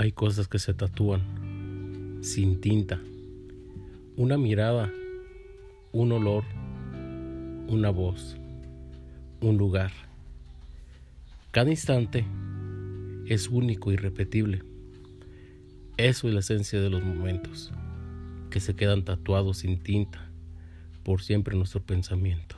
Hay cosas que se tatúan sin tinta. Una mirada, un olor, una voz, un lugar. Cada instante es único y repetible. Eso es la esencia de los momentos, que se quedan tatuados sin tinta por siempre en nuestro pensamiento.